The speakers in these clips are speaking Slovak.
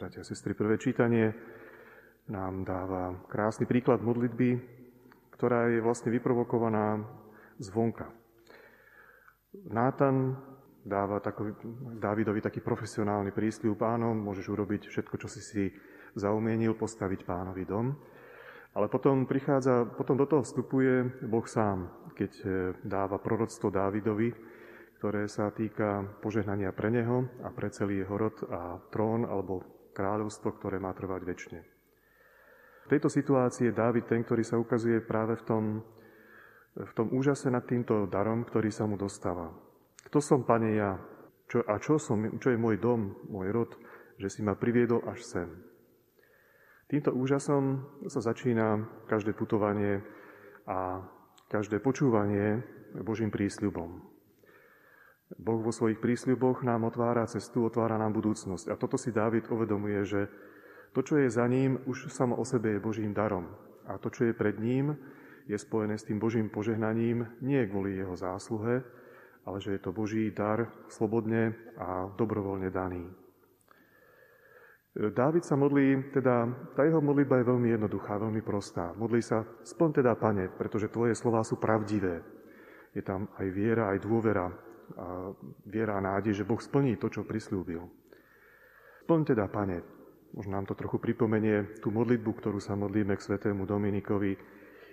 bratia a sestry, prvé čítanie nám dáva krásny príklad modlitby, ktorá je vlastne vyprovokovaná zvonka. Nátan dáva takový, Dávidovi taký profesionálny prísľub, áno, môžeš urobiť všetko, čo si si zaumienil, postaviť pánovi dom. Ale potom prichádza, potom do toho vstupuje Boh sám, keď e, dáva proroctvo Dávidovi, ktoré sa týka požehnania pre neho a pre celý jeho rod a trón alebo kráľovstvo, ktoré má trvať väčšine. V tejto situácii je Dávid ten, ktorý sa ukazuje práve v tom, v tom úžase nad týmto darom, ktorý sa mu dostáva. Kto som, pane, ja? Čo, a čo, som, čo je môj dom, môj rod, že si ma priviedol až sem? Týmto úžasom sa začína každé putovanie a každé počúvanie Božím prísľubom. Boh vo svojich prísľuboch nám otvára cestu, otvára nám budúcnosť. A toto si Dávid uvedomuje, že to, čo je za ním, už samo o sebe je Božím darom. A to, čo je pred ním, je spojené s tým Božím požehnaním nie kvôli jeho zásluhe, ale že je to Boží dar slobodne a dobrovoľne daný. Dávid sa modlí, teda tá jeho modlitba je veľmi jednoduchá, veľmi prostá. Modlí sa, splň teda, pane, pretože tvoje slová sú pravdivé. Je tam aj viera, aj dôvera, a viera a nádej, že Boh splní to, čo prislúbil. Splň teda, pane, možno nám to trochu pripomenie tú modlitbu, ktorú sa modlíme k svetému Dominikovi,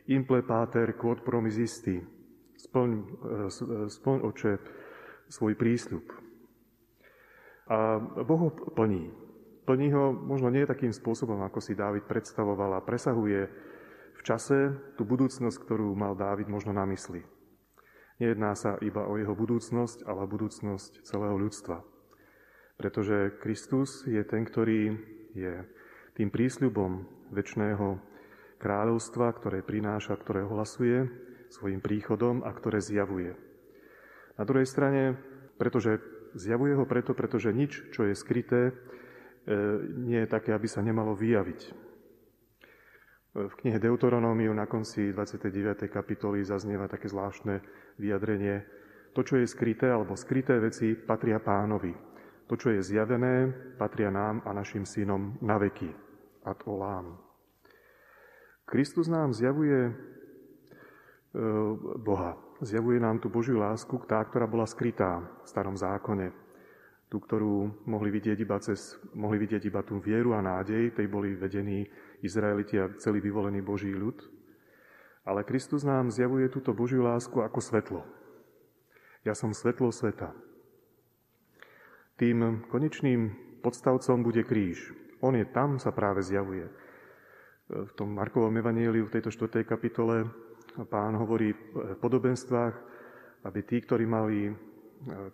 imple pater quod promisisti, Splň, e, e, splň oče, svoj prísľub. A Boh ho plní. Plní ho možno nie takým spôsobom, ako si Dávid predstavoval a presahuje v čase tú budúcnosť, ktorú mal Dávid možno na mysli. Nejedná sa iba o jeho budúcnosť, ale o budúcnosť celého ľudstva. Pretože Kristus je ten, ktorý je tým prísľubom väčšného kráľovstva, ktoré prináša, ktoré ohlasuje, svojim príchodom a ktoré zjavuje. Na druhej strane, pretože zjavuje ho preto, pretože nič, čo je skryté, e, nie je také, aby sa nemalo vyjaviť. V knihe Deuteronómiu na konci 29. kapitoly zaznieva také zvláštne vyjadrenie. To, čo je skryté, alebo skryté veci, patria pánovi. To, čo je zjavené, patria nám a našim synom na veky. Ad olám. Kristus nám zjavuje E, Boha. Zjavuje nám tú Božiu lásku, tá, ktorá bola skrytá v starom zákone. Tú, ktorú mohli vidieť iba, cez, mohli vidieť iba tú vieru a nádej, tej boli vedení Izraeliti a celý vyvolený Boží ľud. Ale Kristus nám zjavuje túto Božiu lásku ako svetlo. Ja som svetlo sveta. Tým konečným podstavcom bude kríž. On je tam, sa práve zjavuje. V tom Markovom evanieliu v tejto 4. kapitole pán hovorí v podobenstvách, aby tí, ktorí mali,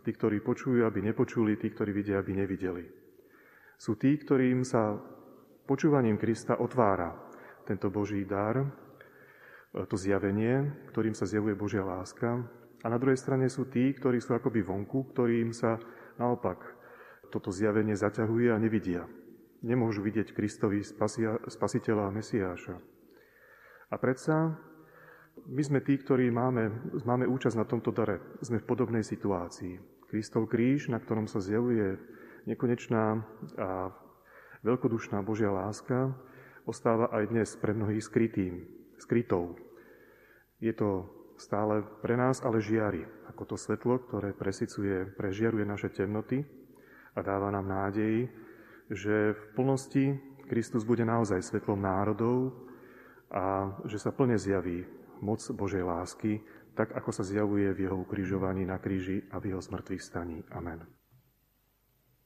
tí, ktorí počujú, aby nepočuli, tí, ktorí vidia, aby nevideli. Sú tí, ktorým sa počúvaním Krista otvára tento Boží dar, to zjavenie, ktorým sa zjavuje Božia láska. A na druhej strane sú tí, ktorí sú akoby vonku, ktorým sa naopak toto zjavenie zaťahuje a nevidia. Nemôžu vidieť Kristovi spasiteľa a Mesiáša. A predsa my sme tí, ktorí máme, máme účasť na tomto dare. Sme v podobnej situácii. Kristov kríž, na ktorom sa zjavuje nekonečná a veľkodušná Božia láska, ostáva aj dnes pre mnohých skrytým, skrytou. Je to stále pre nás, ale žiari, ako to svetlo, ktoré presicuje, prežiaruje naše temnoty a dáva nám nádej, že v plnosti Kristus bude naozaj svetlom národov a že sa plne zjaví moc Božej lásky, tak ako sa zjavuje v jeho ukrižovaní na kríži a v jeho smrtvých staní. Amen.